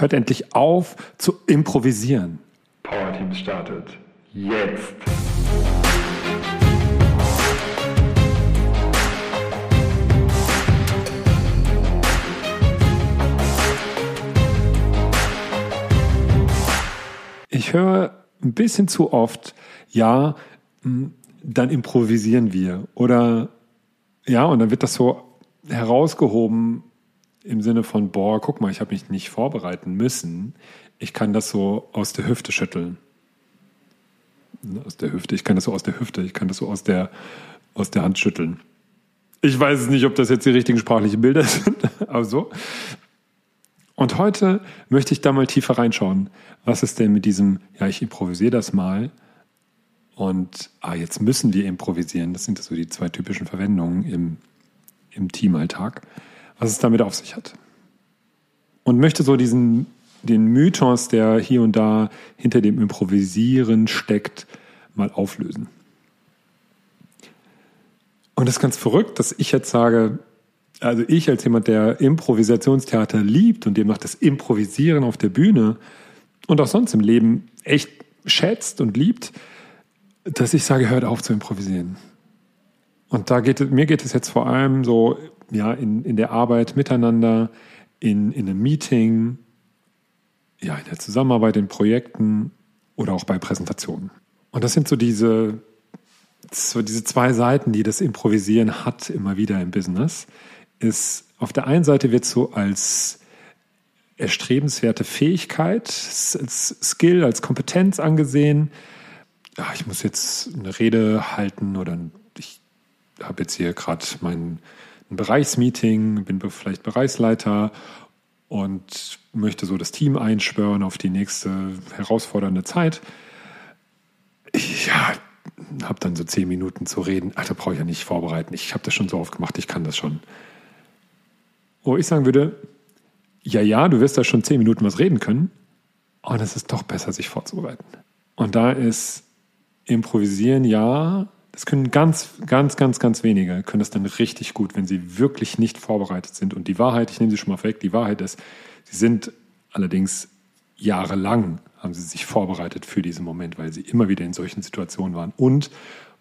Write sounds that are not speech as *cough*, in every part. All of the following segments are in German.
Hört endlich auf zu improvisieren. Power Team startet jetzt. Ich höre ein bisschen zu oft, ja, dann improvisieren wir. Oder ja, und dann wird das so herausgehoben im Sinne von, boah, guck mal, ich habe mich nicht vorbereiten müssen. Ich kann das so aus der Hüfte schütteln. Aus der Hüfte, ich kann das so aus der Hüfte, ich kann das so aus der, aus der Hand schütteln. Ich weiß es nicht, ob das jetzt die richtigen sprachlichen Bilder *laughs* sind, aber so. Und heute möchte ich da mal tiefer reinschauen. Was ist denn mit diesem, ja, ich improvisiere das mal und ah, jetzt müssen wir improvisieren. Das sind so die zwei typischen Verwendungen im, im Teamalltag was es damit auf sich hat. Und möchte so diesen, den Mythos, der hier und da hinter dem Improvisieren steckt, mal auflösen. Und das ist ganz verrückt, dass ich jetzt sage, also ich als jemand, der Improvisationstheater liebt und dem macht das Improvisieren auf der Bühne und auch sonst im Leben echt schätzt und liebt, dass ich sage, hört auf zu improvisieren. Und da geht mir geht es jetzt vor allem so ja, in, in der Arbeit miteinander, in, in einem Meeting, ja, in der Zusammenarbeit in Projekten oder auch bei Präsentationen. Und das sind so diese, so diese zwei Seiten, die das Improvisieren hat, immer wieder im Business. Ist auf der einen Seite wird so als erstrebenswerte Fähigkeit, als Skill, als Kompetenz angesehen. Ja, ich muss jetzt eine Rede halten oder ich habe jetzt hier gerade meinen ein Bereichsmeeting, bin vielleicht Bereichsleiter und möchte so das Team einschwören auf die nächste herausfordernde Zeit. Ja, habe dann so zehn Minuten zu reden. Alter, brauche ich ja nicht vorbereiten. Ich habe das schon so oft gemacht, ich kann das schon. Wo ich sagen würde, ja, ja, du wirst da schon zehn Minuten was reden können. Und es ist doch besser, sich vorzubereiten. Und da ist Improvisieren ja das können ganz, ganz, ganz, ganz wenige, können das dann richtig gut, wenn sie wirklich nicht vorbereitet sind. Und die Wahrheit, ich nehme sie schon mal weg, die Wahrheit ist, sie sind allerdings jahrelang haben sie sich vorbereitet für diesen Moment, weil sie immer wieder in solchen Situationen waren. Und,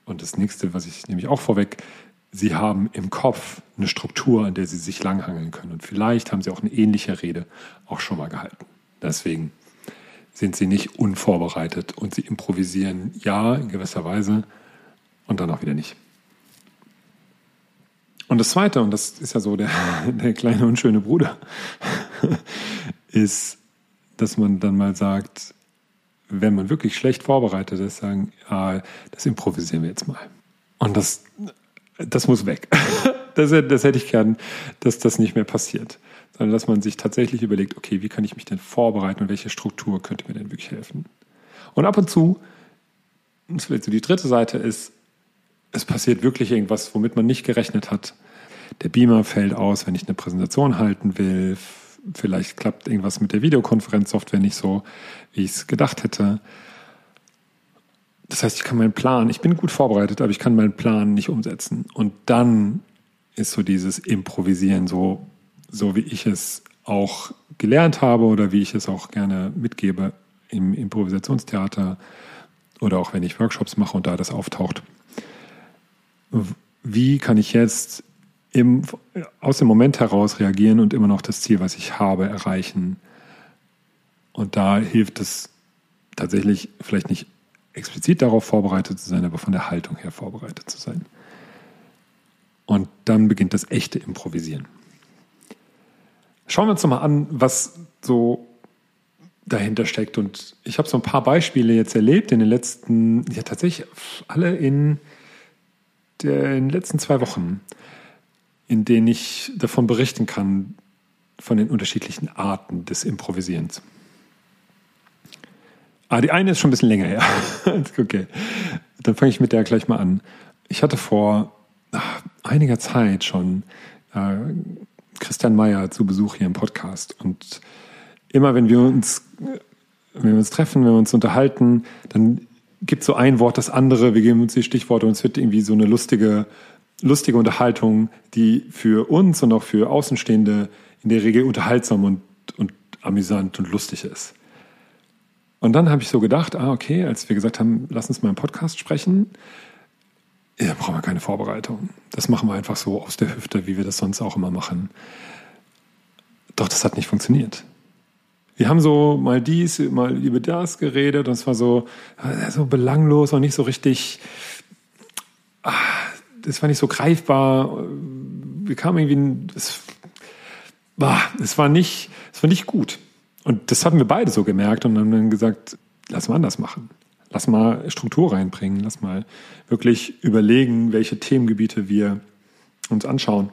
und das nächste, was ich nämlich auch vorweg, sie haben im Kopf eine Struktur, an der sie sich langhangeln können. Und vielleicht haben sie auch eine ähnliche Rede auch schon mal gehalten. Deswegen sind sie nicht unvorbereitet und sie improvisieren, ja, in gewisser Weise, und dann auch wieder nicht. Und das Zweite, und das ist ja so der, *laughs* der kleine unschöne Bruder, *laughs* ist, dass man dann mal sagt, wenn man wirklich schlecht vorbereitet ist, sagen, ah, das improvisieren wir jetzt mal. Und das, das muss weg. *laughs* Das, das hätte ich gern, dass das nicht mehr passiert. Sondern dass man sich tatsächlich überlegt, okay, wie kann ich mich denn vorbereiten und welche Struktur könnte mir denn wirklich helfen? Und ab und zu, das vielleicht so die dritte Seite ist, es passiert wirklich irgendwas, womit man nicht gerechnet hat. Der Beamer fällt aus, wenn ich eine Präsentation halten will. Vielleicht klappt irgendwas mit der Videokonferenzsoftware nicht so, wie ich es gedacht hätte. Das heißt, ich kann meinen Plan, ich bin gut vorbereitet, aber ich kann meinen Plan nicht umsetzen. Und dann ist so dieses Improvisieren so, so wie ich es auch gelernt habe oder wie ich es auch gerne mitgebe im Improvisationstheater oder auch wenn ich Workshops mache und da das auftaucht wie kann ich jetzt im, aus dem Moment heraus reagieren und immer noch das Ziel, was ich habe, erreichen. Und da hilft es tatsächlich vielleicht nicht explizit darauf vorbereitet zu sein, aber von der Haltung her vorbereitet zu sein. Und dann beginnt das echte Improvisieren. Schauen wir uns mal an, was so dahinter steckt. Und ich habe so ein paar Beispiele jetzt erlebt in den letzten, ja tatsächlich alle in den letzten zwei Wochen, in denen ich davon berichten kann, von den unterschiedlichen Arten des Improvisierens. Ah, die eine ist schon ein bisschen länger her. *laughs* okay. Dann fange ich mit der gleich mal an. Ich hatte vor ach, einiger Zeit schon äh, Christian Meyer zu Besuch hier im Podcast. Und immer wenn wir uns, wenn wir uns treffen, wenn wir uns unterhalten, dann gibt so ein Wort das andere, wir geben uns die Stichworte und es wird irgendwie so eine lustige, lustige Unterhaltung, die für uns und auch für Außenstehende in der Regel unterhaltsam und, und amüsant und lustig ist. Und dann habe ich so gedacht, ah, okay, als wir gesagt haben, lass uns mal im Podcast sprechen, ja, brauchen wir keine Vorbereitung. Das machen wir einfach so aus der Hüfte, wie wir das sonst auch immer machen. Doch das hat nicht funktioniert. Wir haben so mal dies, mal über das geredet und es war so, äh, so belanglos und nicht so richtig, ah, das war nicht so greifbar. Wir kamen irgendwie, es, es war nicht, es war nicht gut. Und das haben wir beide so gemerkt und haben dann gesagt, lass mal anders machen. Lass mal Struktur reinbringen. Lass mal wirklich überlegen, welche Themengebiete wir uns anschauen.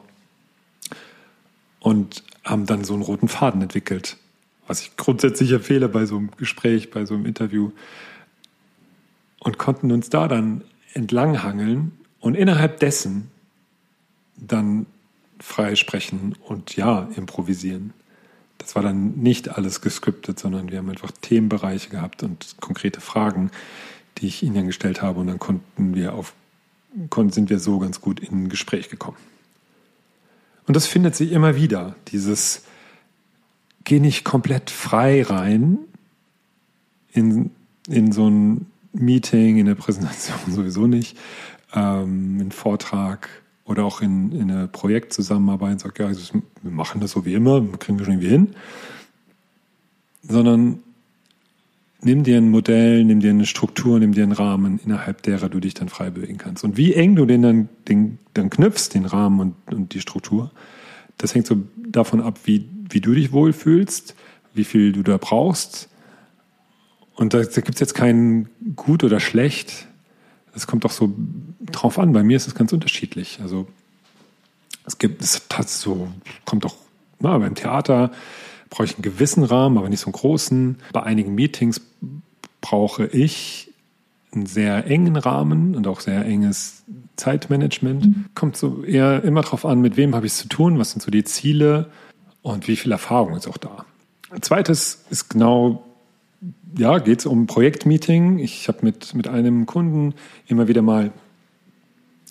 Und haben dann so einen roten Faden entwickelt, was ich grundsätzlich empfehle bei so einem Gespräch, bei so einem Interview. Und konnten uns da dann entlanghangeln und innerhalb dessen dann frei sprechen und ja, improvisieren das war dann nicht alles gescriptet, sondern wir haben einfach Themenbereiche gehabt und konkrete Fragen, die ich ihnen gestellt habe und dann konnten wir auf, sind wir so ganz gut in ein Gespräch gekommen. Und das findet sich immer wieder, dieses geh nicht komplett frei rein in, in so ein Meeting, in der Präsentation *laughs* sowieso nicht, ähm, einen Vortrag, oder auch in, in eine Projektzusammenarbeit und sagt, ja, wir machen das so wie immer, kriegen wir schon irgendwie hin. Sondern nimm dir ein Modell, nimm dir eine Struktur, nimm dir einen Rahmen, innerhalb derer du dich dann frei bewegen kannst. Und wie eng du den dann, den, dann knüpfst, den Rahmen und, und die Struktur, das hängt so davon ab, wie, wie du dich wohlfühlst, wie viel du da brauchst. Und da, da gibt es jetzt kein gut oder schlecht, es kommt doch so drauf an. Bei mir ist es ganz unterschiedlich. Also es gibt, es hat so, kommt doch, na, beim Theater brauche ich einen gewissen Rahmen, aber nicht so einen großen. Bei einigen Meetings brauche ich einen sehr engen Rahmen und auch sehr enges Zeitmanagement. Mhm. Kommt so eher immer darauf an, mit wem habe ich es zu tun, was sind so die Ziele und wie viel Erfahrung ist auch da. Zweites ist genau ja, geht es um Projektmeeting. Ich habe mit, mit einem Kunden immer wieder mal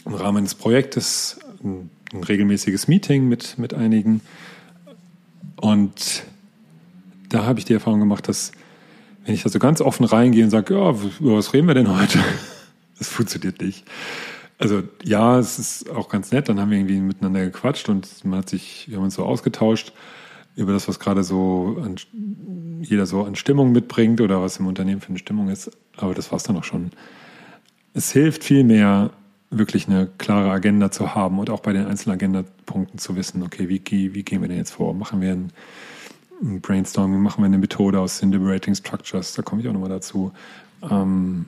im Rahmen des Projektes ein, ein regelmäßiges Meeting mit, mit einigen. Und da habe ich die Erfahrung gemacht, dass wenn ich da so ganz offen reingehe und sage, ja, über was reden wir denn heute? *laughs* Das funktioniert nicht. Also ja, es ist auch ganz nett, dann haben wir irgendwie miteinander gequatscht und man hat sich, wir haben uns so ausgetauscht über das, was gerade so an, jeder so an Stimmung mitbringt oder was im Unternehmen für eine Stimmung ist. Aber das war es dann auch schon. Es hilft viel mehr, wirklich eine klare Agenda zu haben und auch bei den einzelnen Agendapunkten zu wissen, okay, wie, wie gehen wir denn jetzt vor? Machen wir ein, Brainstorming, machen wir eine Methode aus den Liberating Structures, da komme ich auch nochmal dazu. Ähm,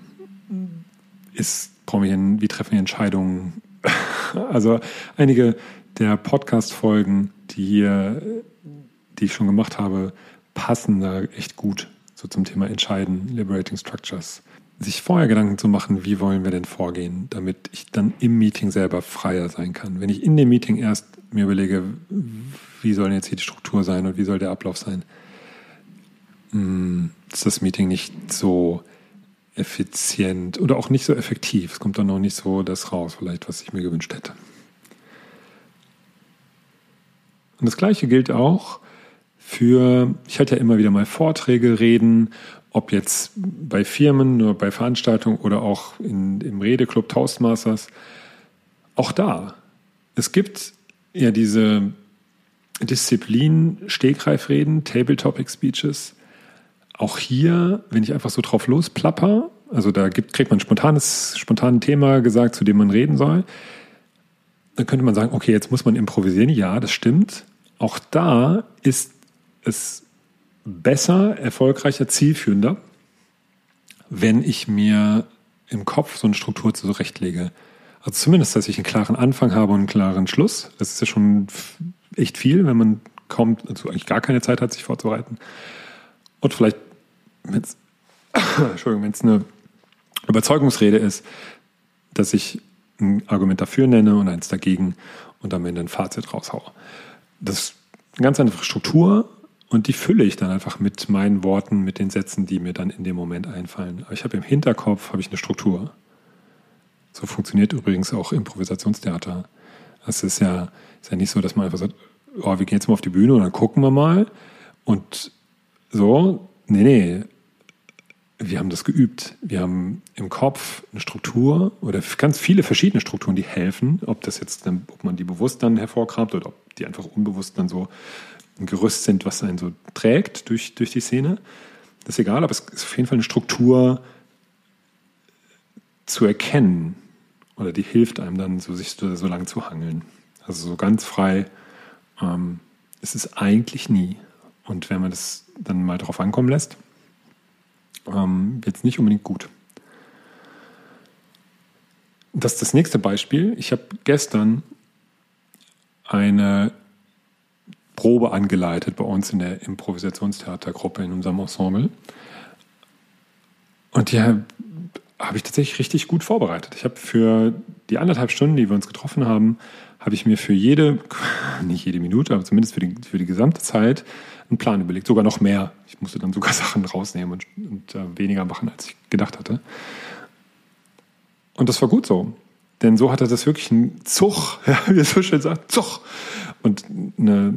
ist, brauche ich wie treffen wir Entscheidungen? *laughs* also einige der Podcast-Folgen, die hier die ich schon gemacht habe, passen da echt gut so zum Thema Entscheiden, Liberating Structures. Sich vorher Gedanken zu machen, wie wollen wir denn vorgehen, damit ich dann im Meeting selber freier sein kann. Wenn ich in dem Meeting erst mir überlege, wie soll jetzt hier die Struktur sein und wie soll der Ablauf sein, hm, ist das Meeting nicht so effizient oder auch nicht so effektiv. Es kommt dann noch nicht so das raus, vielleicht, was ich mir gewünscht hätte. Und das Gleiche gilt auch für, ich halte ja immer wieder mal Vorträge, Reden, ob jetzt bei Firmen, nur bei Veranstaltungen oder auch in, im Redeclub Toastmasters. Auch da, es gibt ja diese Disziplin Stegreifreden, Table-Topic Speeches. Auch hier, wenn ich einfach so drauf losplapper, also da gibt, kriegt man ein spontanes, spontanes Thema gesagt, zu dem man reden soll, dann könnte man sagen, okay, jetzt muss man improvisieren. Ja, das stimmt. Auch da ist es besser, erfolgreicher, zielführender, wenn ich mir im Kopf so eine Struktur zurechtlege. Also zumindest, dass ich einen klaren Anfang habe und einen klaren Schluss. Das ist ja schon echt viel, wenn man kaum, also eigentlich gar keine Zeit hat, sich vorzubereiten. Und vielleicht, wenn es, *coughs* Entschuldigung, wenn es eine Überzeugungsrede ist, dass ich ein Argument dafür nenne und eins dagegen und am Ende ein Fazit raushaue. Das ist eine ganz einfache Struktur, und die fülle ich dann einfach mit meinen Worten, mit den Sätzen, die mir dann in dem Moment einfallen. Aber ich habe im Hinterkopf habe ich eine Struktur. So funktioniert übrigens auch Improvisationstheater. Es ist ja, ist ja nicht so, dass man einfach sagt, oh, wir gehen jetzt mal auf die Bühne und dann gucken wir mal. Und so, nee, nee, wir haben das geübt. Wir haben im Kopf eine Struktur oder ganz viele verschiedene Strukturen, die helfen, ob das jetzt, dann, ob man die bewusst dann hervorkramt oder ob die einfach unbewusst dann so ein Gerüst sind, was einen so trägt durch, durch die Szene. Das ist egal, aber es ist auf jeden Fall eine Struktur zu erkennen oder die hilft einem dann, so sich so, so lang zu hangeln. Also so ganz frei ähm, ist es eigentlich nie. Und wenn man das dann mal drauf ankommen lässt, ähm, wird es nicht unbedingt gut. Das ist das nächste Beispiel. Ich habe gestern eine Probe angeleitet bei uns in der Improvisationstheatergruppe in unserem Ensemble. Und die habe ich tatsächlich richtig gut vorbereitet. Ich habe für die anderthalb Stunden, die wir uns getroffen haben, habe ich mir für jede, *laughs* nicht jede Minute, aber zumindest für die, für die gesamte Zeit einen Plan überlegt. Sogar noch mehr. Ich musste dann sogar *laughs* Sachen rausnehmen und, und äh, weniger machen, als ich gedacht hatte. Und das war gut so. Denn so hatte das wirklich einen Zug, *laughs* ja, wie es so schön sagt, Zug. Und eine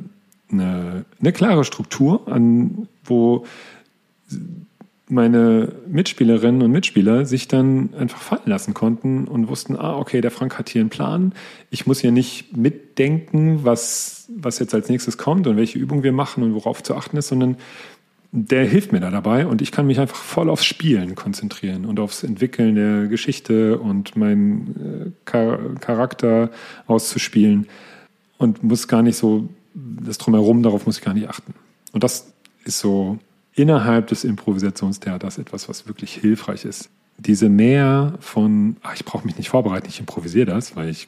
eine, eine klare Struktur, an, wo meine Mitspielerinnen und Mitspieler sich dann einfach fallen lassen konnten und wussten, ah, okay, der Frank hat hier einen Plan. Ich muss hier nicht mitdenken, was, was jetzt als nächstes kommt und welche Übungen wir machen und worauf zu achten ist, sondern der hilft mir da dabei und ich kann mich einfach voll aufs Spielen konzentrieren und aufs Entwickeln der Geschichte und meinen äh, Charakter auszuspielen und muss gar nicht so das Drumherum, darauf muss ich gar nicht achten. Und das ist so innerhalb des Improvisationstheaters etwas, was wirklich hilfreich ist. Diese Mehr von, ach, ich brauche mich nicht vorbereiten, ich improvisiere das, weil ich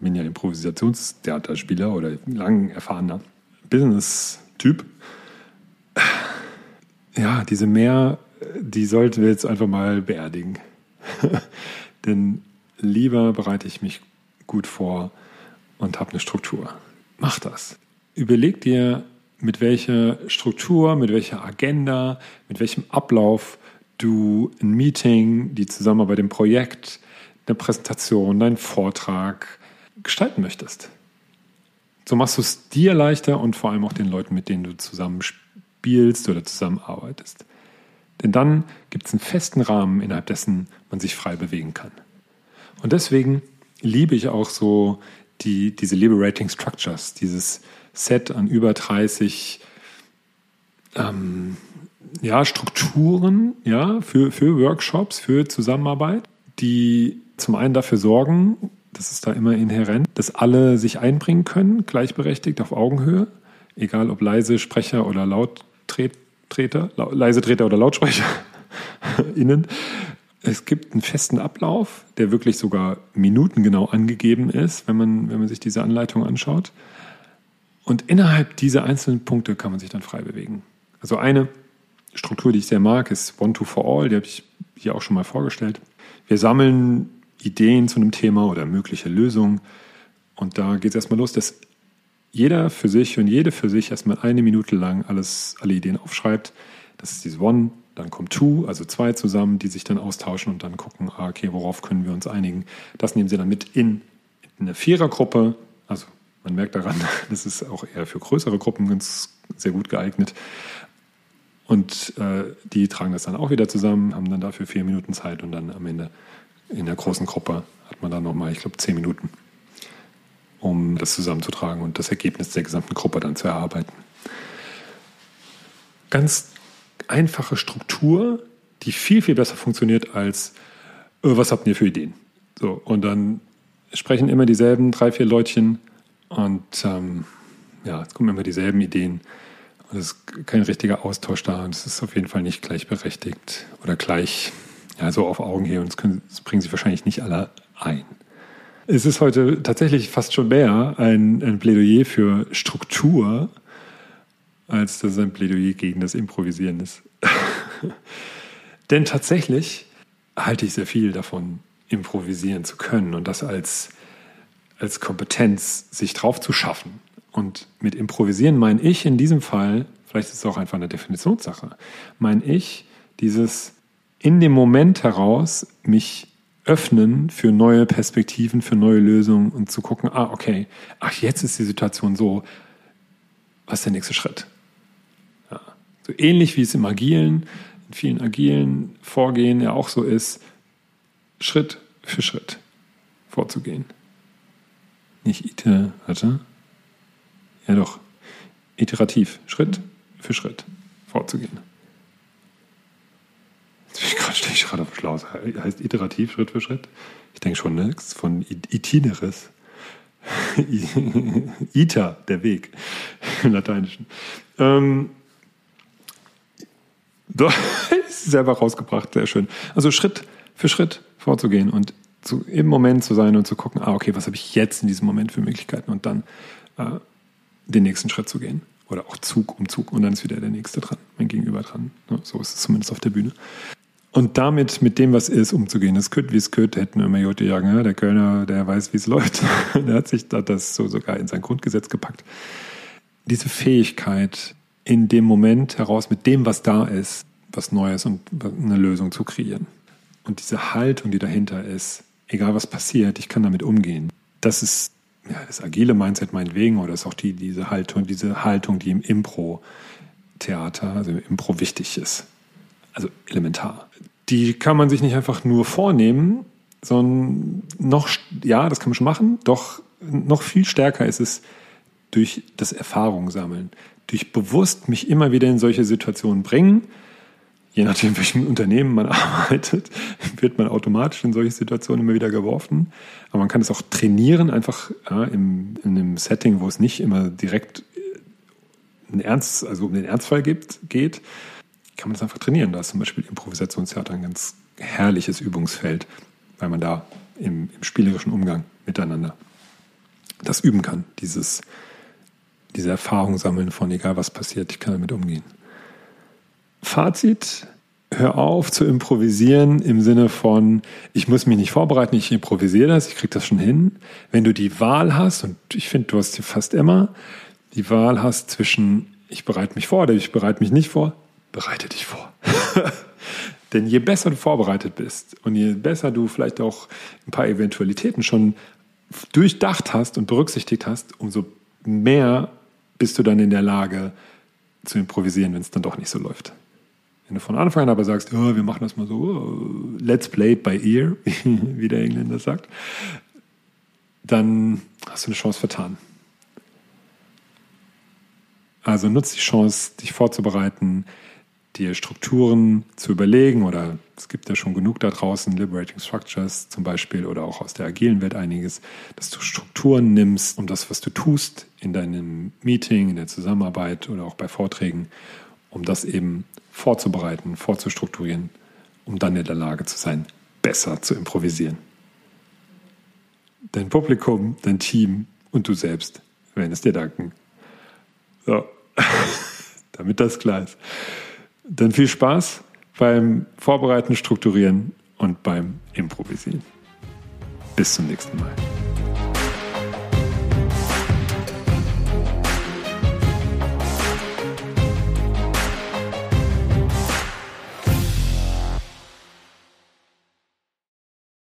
bin ja Improvisationstheaterspieler oder lang erfahrener Business-Typ. Ja, diese Mehr, die sollten wir jetzt einfach mal beerdigen. *laughs* Denn lieber bereite ich mich gut vor und habe eine Struktur. Mach das überleg dir, mit welcher Struktur, mit welcher Agenda, mit welchem Ablauf du ein Meeting, die Zusammenarbeit im Projekt, eine Präsentation, deinen Vortrag gestalten möchtest. So machst du es dir leichter und vor allem auch den Leuten, mit denen du zusammen spielst oder zusammenarbeitest. Denn dann gibt es einen festen Rahmen, innerhalb dessen man sich frei bewegen kann. Und deswegen liebe ich auch so die, diese Liberating Structures, dieses Set an über 30 ähm, ja, Strukturen ja, für, für Workshops, für Zusammenarbeit, die zum einen dafür sorgen, das ist da immer inhärent, dass alle sich einbringen können, gleichberechtigt auf Augenhöhe, egal ob leise Sprecher oder Lauttreter, leise Treter oder Lautsprecher *laughs* innen. Es gibt einen festen Ablauf, der wirklich sogar minutengenau angegeben ist, wenn man, wenn man sich diese Anleitung anschaut. Und innerhalb dieser einzelnen Punkte kann man sich dann frei bewegen. Also eine Struktur, die ich sehr mag, ist One to for All, die habe ich hier auch schon mal vorgestellt. Wir sammeln Ideen zu einem Thema oder mögliche Lösungen. Und da geht es erstmal los, dass jeder für sich und jede für sich erstmal eine Minute lang alles, alle Ideen aufschreibt. Das ist dieses One, dann kommt Two, also zwei zusammen, die sich dann austauschen und dann gucken, ah, okay, worauf können wir uns einigen. Das nehmen sie dann mit in, in eine Vierergruppe, also man merkt daran, *laughs* das ist auch eher für größere Gruppen ganz sehr gut geeignet. Und äh, die tragen das dann auch wieder zusammen, haben dann dafür vier Minuten Zeit und dann am Ende in der großen Gruppe hat man dann nochmal, ich glaube, zehn Minuten, um das zusammenzutragen und das Ergebnis der gesamten Gruppe dann zu erarbeiten. Ganz einfache Struktur, die viel, viel besser funktioniert als, äh, was habt ihr für Ideen? So, und dann sprechen immer dieselben drei, vier Leutchen und ähm, ja, es kommen immer dieselben Ideen. Und es ist kein richtiger Austausch da. Und es ist auf jeden Fall nicht gleichberechtigt oder gleich, ja, so auf Augenhöhe. Und das, können, das bringen sich wahrscheinlich nicht alle ein. Es ist heute tatsächlich fast schon mehr ein, ein Plädoyer für Struktur, als dass es ein Plädoyer gegen das Improvisieren ist. *laughs* Denn tatsächlich halte ich sehr viel davon, improvisieren zu können und das als als Kompetenz, sich drauf zu schaffen. Und mit improvisieren meine ich in diesem Fall, vielleicht ist es auch einfach eine Definitionssache, meine ich dieses in dem Moment heraus mich öffnen für neue Perspektiven, für neue Lösungen und zu gucken, ah, okay, ach, jetzt ist die Situation so, was ist der nächste Schritt? Ja, So ähnlich wie es im Agilen, in vielen agilen Vorgehen ja auch so ist, Schritt für Schritt vorzugehen. Nicht iter, warte. Ja doch, iterativ, Schritt für Schritt vorzugehen. Gerade stehe ich gerade auf Schlaus. Heißt iterativ, Schritt für Schritt? Ich denke schon, ne? Von Itineris. *laughs* Ita, der Weg im Lateinischen. Ähm, doch, *laughs* selber rausgebracht, sehr schön. Also Schritt für Schritt vorzugehen und zu, im Moment zu sein und zu gucken, ah, okay, was habe ich jetzt in diesem Moment für Möglichkeiten und dann äh, den nächsten Schritt zu gehen. Oder auch Zug um Zug und dann ist wieder der nächste dran, mein Gegenüber dran. So ist es zumindest auf der Bühne. Und damit, mit dem, was ist, umzugehen. Das könnte, wie es könnte, hätten immer Jote sagen, ja, der Kölner, der weiß, wie es läuft. *laughs* der hat sich das so sogar in sein Grundgesetz gepackt. Diese Fähigkeit, in dem Moment heraus mit dem, was da ist, was Neues und eine Lösung zu kreieren. Und diese Haltung, die dahinter ist, egal was passiert, ich kann damit umgehen. Das ist ja, das agile Mindset meinetwegen oder ist auch die, diese Haltung, diese Haltung, die im Impro-Theater, also im Impro wichtig ist also elementar. Die kann man sich nicht einfach nur vornehmen, sondern noch, ja, das kann man schon machen, doch noch viel stärker ist es durch das Erfahrung sammeln, durch bewusst mich immer wieder in solche Situationen bringen. Je nachdem, *laughs* welchem Unternehmen man *laughs* arbeitet, wird man automatisch in solche Situationen immer wieder geworfen. Aber man kann es auch trainieren, einfach ja, im, in einem Setting, wo es nicht immer direkt ein Ernst, also um den Ernstfall gibt, geht, kann man das einfach trainieren. Da ist zum Beispiel Improvisationstheater ein ganz herrliches Übungsfeld, weil man da im, im spielerischen Umgang miteinander das üben kann. Dieses, diese Erfahrung sammeln von egal was passiert, ich kann damit umgehen. Fazit, hör auf zu improvisieren im Sinne von, ich muss mich nicht vorbereiten, ich improvisiere das, ich kriege das schon hin. Wenn du die Wahl hast, und ich finde, du hast sie fast immer, die Wahl hast zwischen, ich bereite mich vor oder ich bereite mich nicht vor, bereite dich vor. *laughs* Denn je besser du vorbereitet bist und je besser du vielleicht auch ein paar Eventualitäten schon durchdacht hast und berücksichtigt hast, umso mehr bist du dann in der Lage zu improvisieren, wenn es dann doch nicht so läuft. Wenn du von Anfang an aber sagst, oh, wir machen das mal so, oh, let's play it by ear, *laughs* wie der Engländer sagt, dann hast du eine Chance vertan. Also nutze die Chance, dich vorzubereiten, dir Strukturen zu überlegen oder es gibt ja schon genug da draußen, Liberating Structures zum Beispiel oder auch aus der agilen Welt einiges, dass du Strukturen nimmst, um das, was du tust in deinem Meeting, in der Zusammenarbeit oder auch bei Vorträgen, um das eben vorzubereiten, vorzustrukturieren, um dann in der Lage zu sein, besser zu improvisieren. Dein Publikum, dein Team und du selbst werden es dir danken. So, *laughs* damit das klar ist. Dann viel Spaß beim Vorbereiten, Strukturieren und beim Improvisieren. Bis zum nächsten Mal.